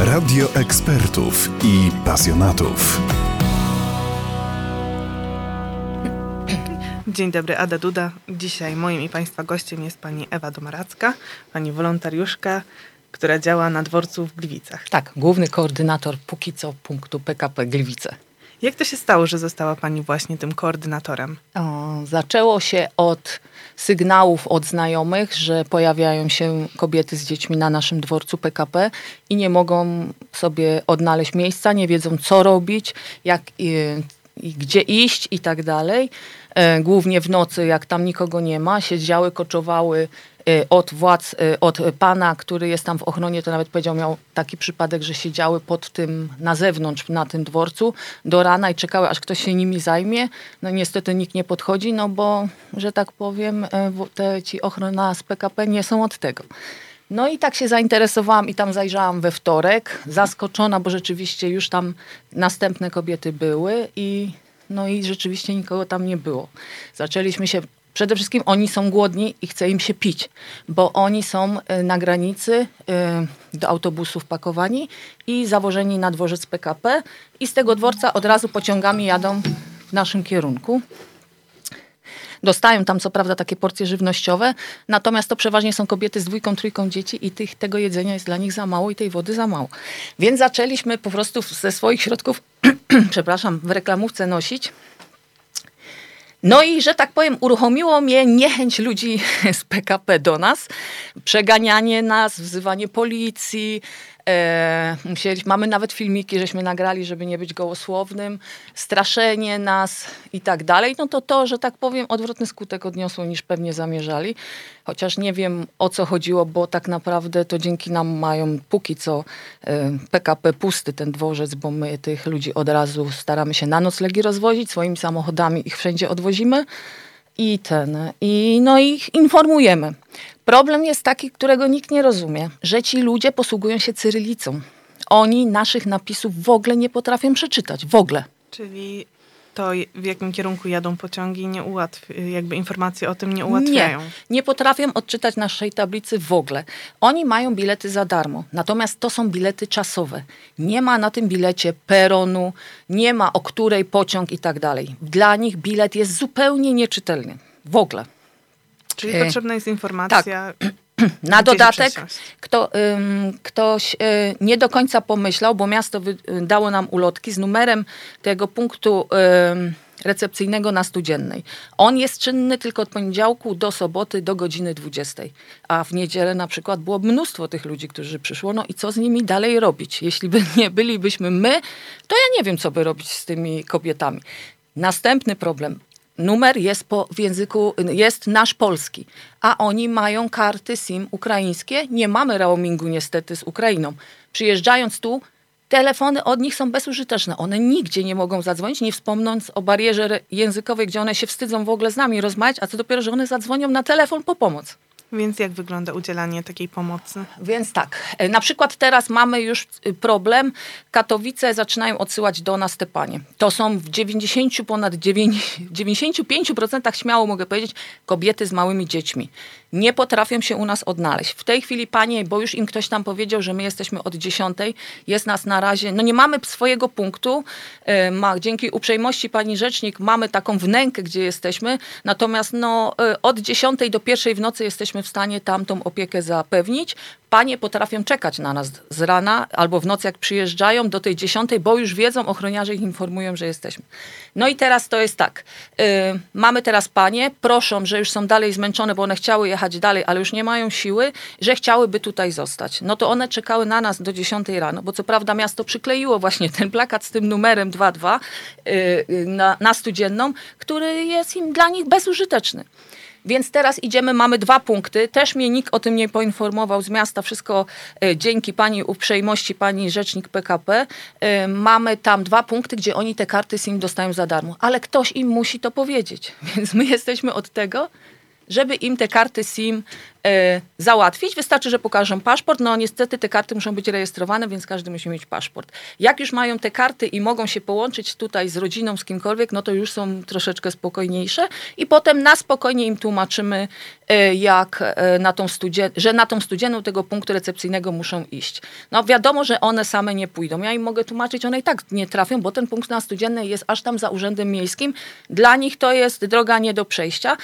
Radio ekspertów i pasjonatów. Dzień dobry, Ada Duda. Dzisiaj moim i Państwa gościem jest pani Ewa Domaracka, pani wolontariuszka, która działa na dworcu w Gliwicach. Tak, główny koordynator póki co punktu PKP Gliwice. Jak to się stało, że została pani właśnie tym koordynatorem? O, zaczęło się od sygnałów od znajomych, że pojawiają się kobiety z dziećmi na naszym dworcu PKP i nie mogą sobie odnaleźć miejsca, nie wiedzą co robić, jak i, i gdzie iść i tak dalej. E, głównie w nocy, jak tam nikogo nie ma, siedziały, koczowały e, od władz, e, od pana, który jest tam w ochronie, to nawet powiedział, miał taki przypadek, że siedziały pod tym, na zewnątrz, na tym dworcu do rana i czekały, aż ktoś się nimi zajmie. No niestety nikt nie podchodzi, no bo, że tak powiem, te, ci ochrona z PKP nie są od tego. No i tak się zainteresowałam i tam zajrzałam we wtorek, zaskoczona, bo rzeczywiście już tam następne kobiety były i no i rzeczywiście nikogo tam nie było. Zaczęliśmy się Przede wszystkim oni są głodni i chce im się pić, bo oni są y, na granicy y, do autobusów pakowani i zawożeni na dworzec PKP i z tego dworca od razu pociągami jadą w naszym kierunku. Dostają tam co prawda takie porcje żywnościowe, natomiast to przeważnie są kobiety z dwójką, trójką dzieci i tych, tego jedzenia jest dla nich za mało i tej wody za mało. Więc zaczęliśmy po prostu ze swoich środków, przepraszam, w reklamówce nosić no i, że tak powiem, uruchomiło mnie niechęć ludzi z PKP do nas, przeganianie nas, wzywanie policji, E, musieliśmy, mamy nawet filmiki, żeśmy nagrali, żeby nie być gołosłownym, straszenie nas i tak dalej. No to to, że tak powiem, odwrotny skutek odniosło niż pewnie zamierzali. Chociaż nie wiem o co chodziło, bo tak naprawdę to dzięki nam mają póki co e, PKP pusty ten dworzec, bo my tych ludzi od razu staramy się na noclegi rozwozić, swoimi samochodami ich wszędzie odwozimy i ten, i no ich informujemy. Problem jest taki, którego nikt nie rozumie, że ci ludzie posługują się cyrylicą. Oni naszych napisów w ogóle nie potrafią przeczytać, w ogóle. Czyli to, w jakim kierunku jadą pociągi, nie ułatwi, jakby informacje o tym nie ułatwiają. Nie, nie potrafią odczytać naszej tablicy w ogóle. Oni mają bilety za darmo, natomiast to są bilety czasowe. Nie ma na tym bilecie peronu, nie ma o której pociąg i tak dalej. Dla nich bilet jest zupełnie nieczytelny. W ogóle. Czyli e, potrzebna jest informacja. Tak. Na dodatek kto, ktoś y, nie do końca pomyślał, bo miasto y, dało nam ulotki z numerem tego punktu recepcyjnego na studziennej. On jest czynny tylko od poniedziałku do soboty do godziny 20. A w niedzielę na przykład było mnóstwo tych ludzi, którzy przyszło. No i co z nimi dalej robić? Jeśli by nie bylibyśmy my, to ja nie wiem, co by robić z tymi kobietami. Następny problem numer jest po, w języku, jest nasz polski, a oni mają karty SIM ukraińskie. Nie mamy roamingu niestety z Ukrainą. Przyjeżdżając tu, telefony od nich są bezużyteczne. One nigdzie nie mogą zadzwonić, nie wspomnąc o barierze językowej, gdzie one się wstydzą w ogóle z nami rozmawiać, a co dopiero, że one zadzwonią na telefon po pomoc. Więc jak wygląda udzielanie takiej pomocy? Więc tak, e, na przykład teraz mamy już y, problem. Katowice zaczynają odsyłać do nas te panie. To są w 90 ponad 9, 95% śmiało mogę powiedzieć kobiety z małymi dziećmi nie potrafią się u nas odnaleźć. W tej chwili, panie, bo już im ktoś tam powiedział, że my jesteśmy od dziesiątej, jest nas na razie, no nie mamy swojego punktu, e, ma, dzięki uprzejmości pani rzecznik mamy taką wnękę, gdzie jesteśmy, natomiast no, e, od dziesiątej do pierwszej w nocy jesteśmy w stanie tam tą opiekę zapewnić. Panie potrafią czekać na nas z rana albo w nocy, jak przyjeżdżają do tej dziesiątej, bo już wiedzą, ochroniarze ich informują, że jesteśmy. No i teraz to jest tak. Yy, mamy teraz panie, proszą, że już są dalej zmęczone, bo one chciały jechać dalej, ale już nie mają siły, że chciałyby tutaj zostać. No to one czekały na nas do 10 rano, bo co prawda miasto przykleiło właśnie ten plakat z tym numerem 22 yy, na, na studzienną, który jest im dla nich bezużyteczny. Więc teraz idziemy, mamy dwa punkty. Też mnie nikt o tym nie poinformował z miasta. Wszystko e, dzięki pani uprzejmości, pani rzecznik PKP. E, mamy tam dwa punkty, gdzie oni te karty SIM dostają za darmo. Ale ktoś im musi to powiedzieć. Więc my jesteśmy od tego, żeby im te karty SIM załatwić. Wystarczy, że pokażą paszport. No niestety te karty muszą być rejestrowane, więc każdy musi mieć paszport. Jak już mają te karty i mogą się połączyć tutaj z rodziną, z kimkolwiek, no to już są troszeczkę spokojniejsze i potem na spokojnie im tłumaczymy, e, jak e, na tą studzie, że na tą studzienną tego punktu recepcyjnego muszą iść. No wiadomo, że one same nie pójdą. Ja im mogę tłumaczyć, one i tak nie trafią, bo ten punkt na studziennej jest aż tam za urzędem miejskim. Dla nich to jest droga nie do przejścia.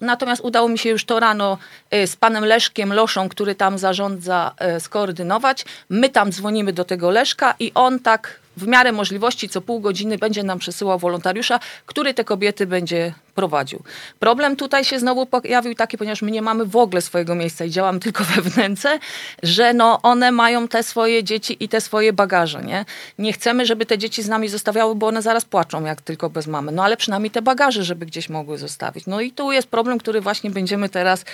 Natomiast udało mi się już to rano z z panem Leszkiem Loszą, który tam zarządza, e, skoordynować. My tam dzwonimy do tego Leszka i on tak w miarę możliwości co pół godziny będzie nam przesyłał wolontariusza, który te kobiety będzie prowadził. Problem tutaj się znowu pojawił taki, ponieważ my nie mamy w ogóle swojego miejsca i działamy tylko we wnęce, że no one mają te swoje dzieci i te swoje bagaże, nie? Nie chcemy, żeby te dzieci z nami zostawiały, bo one zaraz płaczą, jak tylko bez mamy. No ale przynajmniej te bagaże, żeby gdzieś mogły zostawić. No i tu jest problem, który właśnie będziemy teraz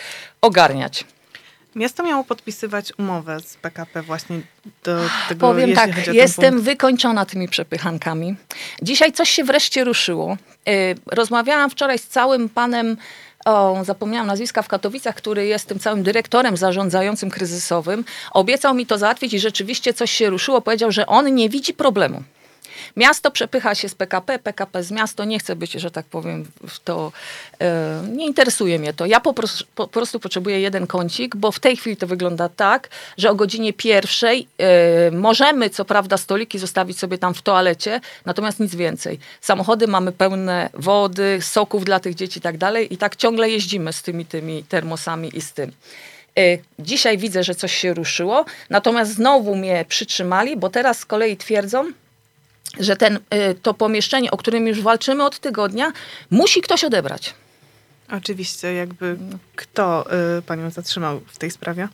ogarniać. Miasto miało podpisywać umowę z PKP właśnie do tego, Powiem tak, jestem wykończona tymi przepychankami. Dzisiaj coś się wreszcie ruszyło. Y, rozmawiałam wczoraj z całym panem o, zapomniałam nazwiska w Katowicach, który jest tym całym dyrektorem zarządzającym kryzysowym. Obiecał mi to załatwić i rzeczywiście coś się ruszyło. Powiedział, że on nie widzi problemu. Miasto przepycha się z PKP, PKP z miasto, nie chcę być, że tak powiem, w to, e, nie interesuje mnie to. Ja po prostu, po prostu, potrzebuję jeden kącik, bo w tej chwili to wygląda tak, że o godzinie pierwszej e, możemy, co prawda, stoliki zostawić sobie tam w toalecie, natomiast nic więcej. Samochody mamy pełne wody, soków dla tych dzieci i tak dalej i tak ciągle jeździmy z tymi, tymi termosami i z tym. E, dzisiaj widzę, że coś się ruszyło, natomiast znowu mnie przytrzymali, bo teraz z kolei twierdzą, że ten, y, to pomieszczenie, o którym już walczymy od tygodnia, musi ktoś odebrać. Oczywiście, jakby kto y, panią zatrzymał w tej sprawie?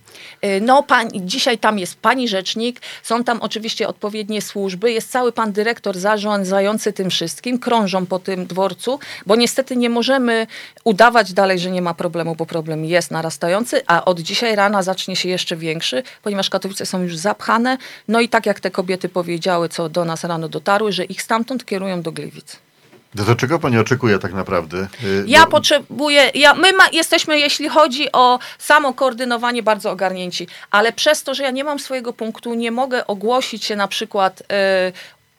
Y, no, pani, dzisiaj tam jest pani rzecznik, są tam oczywiście odpowiednie służby, jest cały pan dyrektor zarządzający tym wszystkim, krążą po tym dworcu, bo niestety nie możemy udawać dalej, że nie ma problemu, bo problem jest narastający, a od dzisiaj rana zacznie się jeszcze większy, ponieważ Katowice są już zapchane. No i tak jak te kobiety powiedziały, co do nas rano dotarły, że ich stamtąd kierują do Gliwic. Do czego pani oczekuje tak naprawdę? Y, ja Bo... potrzebuję, ja, my ma, jesteśmy, jeśli chodzi o samo koordynowanie, bardzo ogarnięci, ale przez to, że ja nie mam swojego punktu, nie mogę ogłosić się na przykład y,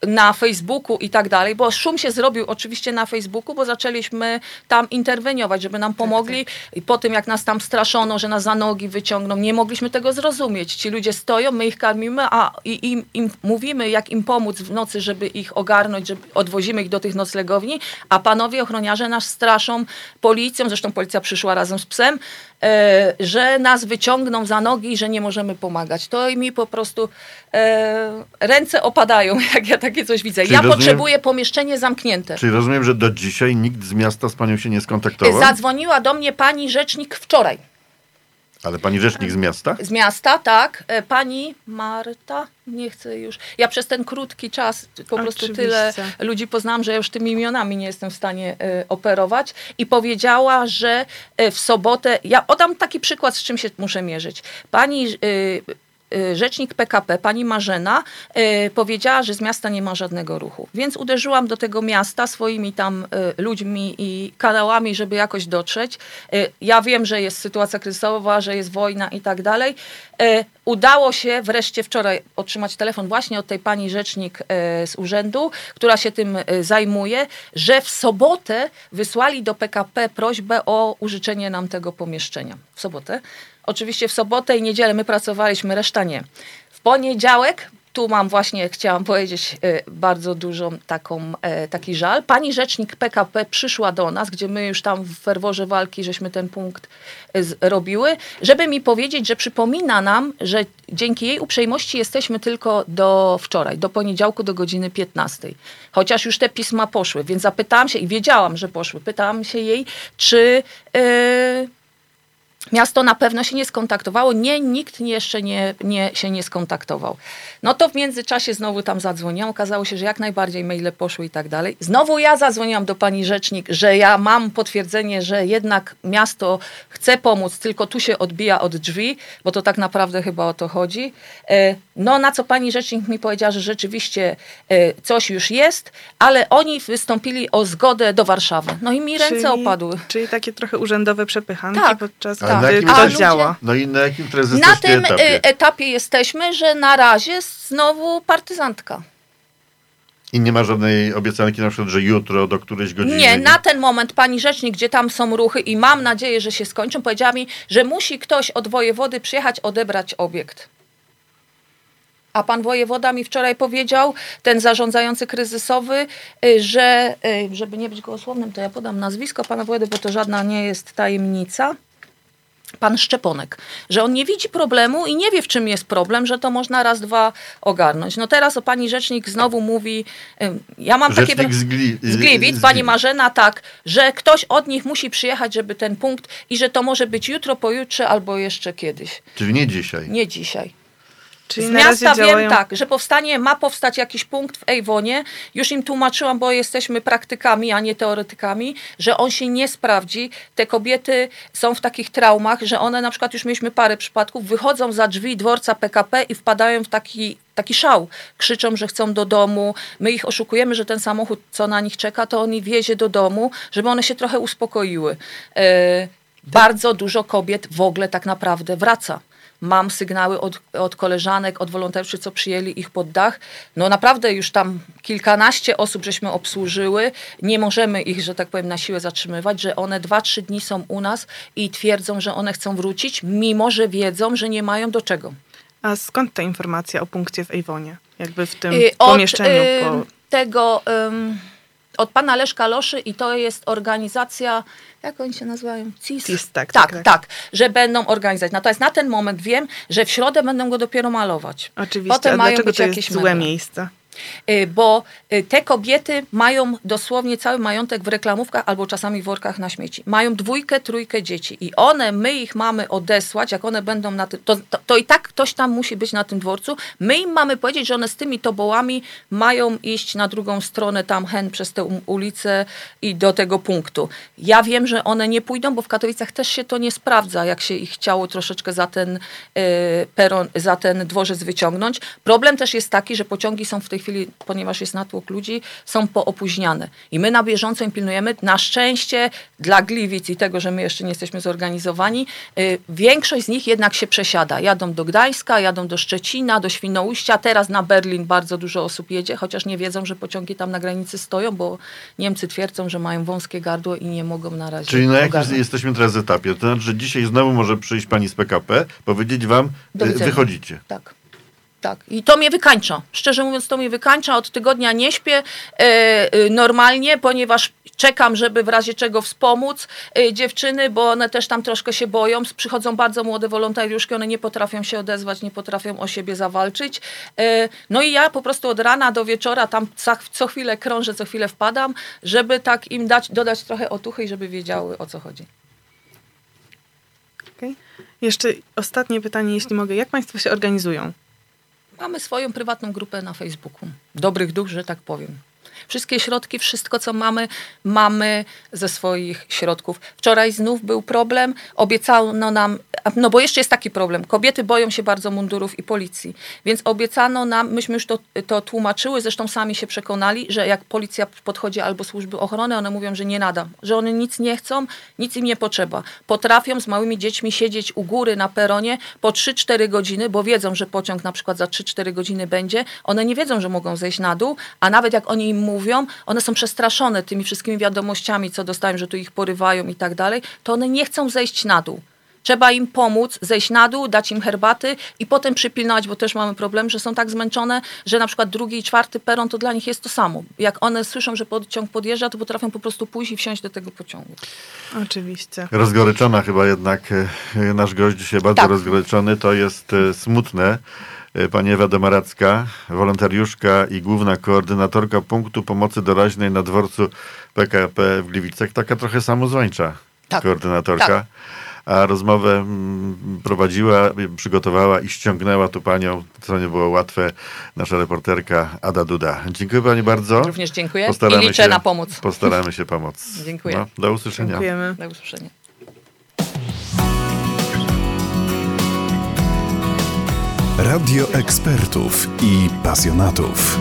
na Facebooku i tak dalej, bo szum się zrobił oczywiście na Facebooku, bo zaczęliśmy tam interweniować, żeby nam tak, pomogli. tak, i po tym jak nas tam straszono, że nas za nogi wyciągną, nie mogliśmy tego zrozumieć. Ci ludzie stoją, my ich karmimy, a im, im mówimy, jak im pomóc w nocy, żeby ich ogarnąć, żeby odwozimy ich do tych noclegowni, a panowie ochroniarze nas straszą policją, zresztą policja przyszła razem z psem, że nas wyciągną za nogi i że nie możemy pomagać. To mi po prostu e, ręce opadają, jak ja takie coś widzę. Czyli ja rozumiem, potrzebuję pomieszczenie zamknięte. Czyli rozumiem, że do dzisiaj nikt z miasta z panią się nie skontaktował? Zadzwoniła do mnie pani rzecznik wczoraj. Ale pani rzecznik z miasta? Z miasta, tak. E, pani Marta, nie chcę już. Ja przez ten krótki czas po prostu tyle ludzi poznałam, że ja już tymi imionami nie jestem w stanie y, operować. I powiedziała, że y, w sobotę. Ja oddam taki przykład, z czym się muszę mierzyć. Pani. Y, rzecznik PKP, pani Marzena, y, powiedziała, że z miasta nie ma żadnego ruchu. Więc uderzyłam do tego miasta swoimi tam y, ludźmi i kanałami, żeby jakoś dotrzeć. Ja wiem, że jest sytuacja kryzysowa, że jest wojna i tak dalej. Udało się wreszcie wczoraj otrzymać telefon właśnie od tej pani rzecznik z urzędu, która się tym zajmuje, że w sobotę wysłali do PKP prośbę o użyczenie nam tego pomieszczenia. W sobotę. Oczywiście w sobotę i niedzielę my pracowaliśmy, reszta W poniedziałek tu mam właśnie, chciałam powiedzieć, e, bardzo dużą taką, e, taki żal. Pani rzecznik PKP przyszła do nas, gdzie my już tam w ferworze walki, żeśmy ten punkt e, robiły, żeby mi powiedzieć, że przypomina nam, że dzięki jej uprzejmości jesteśmy tylko do wczoraj, do poniedziałku do godziny 15. Chociaż już te pisma poszły, więc zapytałam się i wiedziałam, że poszły. Pytałam się jej, czy... Yy, Miasto na pewno się nie skontaktowało. Nie, nikt jeszcze nie, nie, się nie skontaktował. No to w międzyczasie znowu tam zadzwoniłam. Okazało się, że jak najbardziej maile poszły i tak dalej. Znowu ja zadzwoniłam do pani rzecznik, że ja mam potwierdzenie, że jednak miasto chce pomóc, tylko tu się odbija od drzwi, bo to tak naprawdę chyba o to chodzi. E, no na co pani rzecznik mi powiedziała, że rzeczywiście e, coś już jest, ale oni wystąpili o zgodę do Warszawy. No i mi ręce czyli, opadły. Czyli takie trochę urzędowe przepychanki tak. podczas Tak. na jakim kto ludzie- działa. No i na jakim teraz Na tym etapie? y, etapie jesteśmy, że na razie znowu partyzantka. I nie ma żadnej obiecanki na przykład, że jutro do którejś godziny... Nie, na ten moment pani rzecznik, gdzie tam są ruchy i mam nadzieję, że się skończą, powiedziała mi, że musi ktoś od wojewody przyjechać odebrać obiekt. A pan wojewoda mi wczoraj powiedział, ten zarządzający kryzysowy, y, że, y, żeby nie być gołosłownym, to ja podam nazwisko pana wojewody, bo to żadna nie jest tajemnica. Pan Szczeponek, że on nie widzi problemu i nie wie, w czym jest problem, że to można raz, dwa ogarnąć. No teraz o pani rzecznik znowu mówi, ja mam takie... Rzecznik z, Gli, Z Gliwic, pani. Marzena, tak, że ktoś od nich musi przyjechać, żeby ten punkt i że to może być jutro, pojutrze albo jeszcze kiedyś. Czyli nie dzisiaj. Nie dzisiaj. Czyli Z miasta działają... wiem tak, że powstanie, ma powstać jakiś punkt w Ejwonie. Już im tłumaczyłam, bo jesteśmy praktykami, a nie teoretykami, że on się nie sprawdzi. Te kobiety są w takich traumach, że one na przykład, już mieliśmy parę przypadków, wychodzą za drzwi dworca PKP i wpadają w taki taki szał. Krzyczą, że chcą do domu. My ich oszukujemy, że ten samochód, co na nich czeka, to on ich wiezie do domu, żeby one się trochę uspokoiły. Bardzo dużo kobiet w ogóle tak naprawdę wraca. Mam sygnały od, od koleżanek, od wolontariuszy, co przyjęli ich pod dach. No naprawdę już tam kilkanaście osób żeśmy obsłużyły. Nie możemy ich, że tak powiem, na siłę zatrzymywać, że one dwa, trzy dni są u nas i twierdzą, że one chcą wrócić, mimo że wiedzą, że nie mają do czego. A skąd ta informacja o punkcie w Ejwonie? Jakby w tym Y, pomieszczeniu. y, po... tego, ym, od pana Leszka Loszy i to jest organizacja, jak oni się nazywają? CIS? CIS, tak, tak, tak, tak, tak. że będą organizować. Natomiast na ten moment wiem, że w środę będą go dopiero malować. Oczywiście. Potem A mają dlaczego być to jakieś jest złe meble. miejsce? Y, Bo y, te kobiety mają dosłownie cały majątek w reklamówkach albo czasami w workach na śmieci. Mają dwójkę, trójkę dzieci i one, my ich mamy odesłać, jak one będą na tym, to, to, to i tak ktoś tam musi być na tym dworcu. My im mamy powiedzieć, że one z tymi tobołami mają iść na drugą stronę tam hen przez tę ulicę i do tego punktu. Ja wiem, że one nie pójdą, bo w Katowicach też się to nie sprawdza, jak się ich chciało troszeczkę za ten e, peron, za ten dworzec wyciągnąć. Problem też jest taki, że pociągi są w tej chwili, ponieważ jest natłok ludzi, są poopóźniane. I my na bieżąco im pilnujemy. Na szczęście dla Gliwic i tego, że my jeszcze nie jesteśmy zorganizowani, y, większość z nich jednak się przesiada. Jadą do Gdańska, jadą do Szczecina, do Świnoujścia. Teraz na Berlin bardzo dużo osób jedzie, chociaż nie wiedzą, że pociągi tam na granicy stoją, bo Niemcy twierdzą, że mają wąskie gardło i nie mogą na razie Czyli na jakim jesteśmy teraz etapie? To znaczy, że dzisiaj znowu może przyjść pani z PKP, powiedzieć wam, Do widzenia. wychodzicie. Tak. Tak. I to mnie wykańcza. Szczerze mówiąc, to mnie wykańcza. Od tygodnia nie śpię e, e, normalnie, ponieważ czekam, żeby w razie czego wspomóc e, dziewczyny, bo one też tam troszkę się boją. Przychodzą bardzo młode wolontariuszki, one nie potrafią się odezwać, nie potrafią o siebie zawalczyć. E, no i ja po prostu od rana do wieczora tam co, co chwilę krążę, co chwilę wpadam, żeby tak im dać, dodać trochę otuchy i żeby wiedziały o co chodzi. Okej. Jeszcze ostatnie pytanie, jeśli mogę. Jak Państwo się organizują? Mamy swoją prywatną grupę na Facebooku. Dobrych duch, że tak powiem. Wszystkie środki, wszystko co mamy, mamy ze swoich środków. Wczoraj znów był problem, obiecano nam, no bo jeszcze jest taki problem, kobiety boją się bardzo mundurów i policji, więc obiecano nam, myśmy już to, to tłumaczyły, zresztą sami się przekonali, że jak policja podchodzi albo służby ochrony, one mówią, że nie nada, że one nic nie chcą, nic im nie potrzeba. Potrafią z małymi dziećmi siedzieć u góry na peronie po 3-4 godziny, bo wiedzą, że pociąg na przykład za 3-4 godziny będzie. One nie wiedzą, że mogą zejść na dół, a nawet jak oni im mówią, one są przestraszone tymi wszystkimi wiadomościami, co dostają, że tu ich porywają i tak dalej, to one nie chcą zejść na dół. Trzeba im pomóc, zejść na dół, dać im herbaty i potem przypilnować, bo też mamy problem, że są tak zmęczone, że na przykład drugi i czwarty peron to dla nich jest to samo. Jak one słyszą, że pociąg podjeżdża, to potrafią po prostu pójść i wsiąść do tego pociągu. Oczywiście. Rozgoryczona chyba jednak e, nasz gość dzisiaj bardzo Tak. rozgoryczony. To jest e, smutne. E, Pani Ewa Domaracka, wolontariuszka i główna koordynatorka punktu pomocy doraźnej na dworcu PKP w Gliwicach. Taka trochę samozwańcza Tak. koordynatorka. Tak. A rozmowę mm, prowadziła, przygotowała i ściągnęła tu panią, co nie było łatwe, nasza reporterka Ada Duda. Dziękuję pani bardzo. Również dziękuję Postaramy i liczę się, na pomoc. Postaramy się pomóc. Dziękuję. No, do usłyszenia. Dziękujemy. Do usłyszenia. Radio ekspertów i pasjonatów.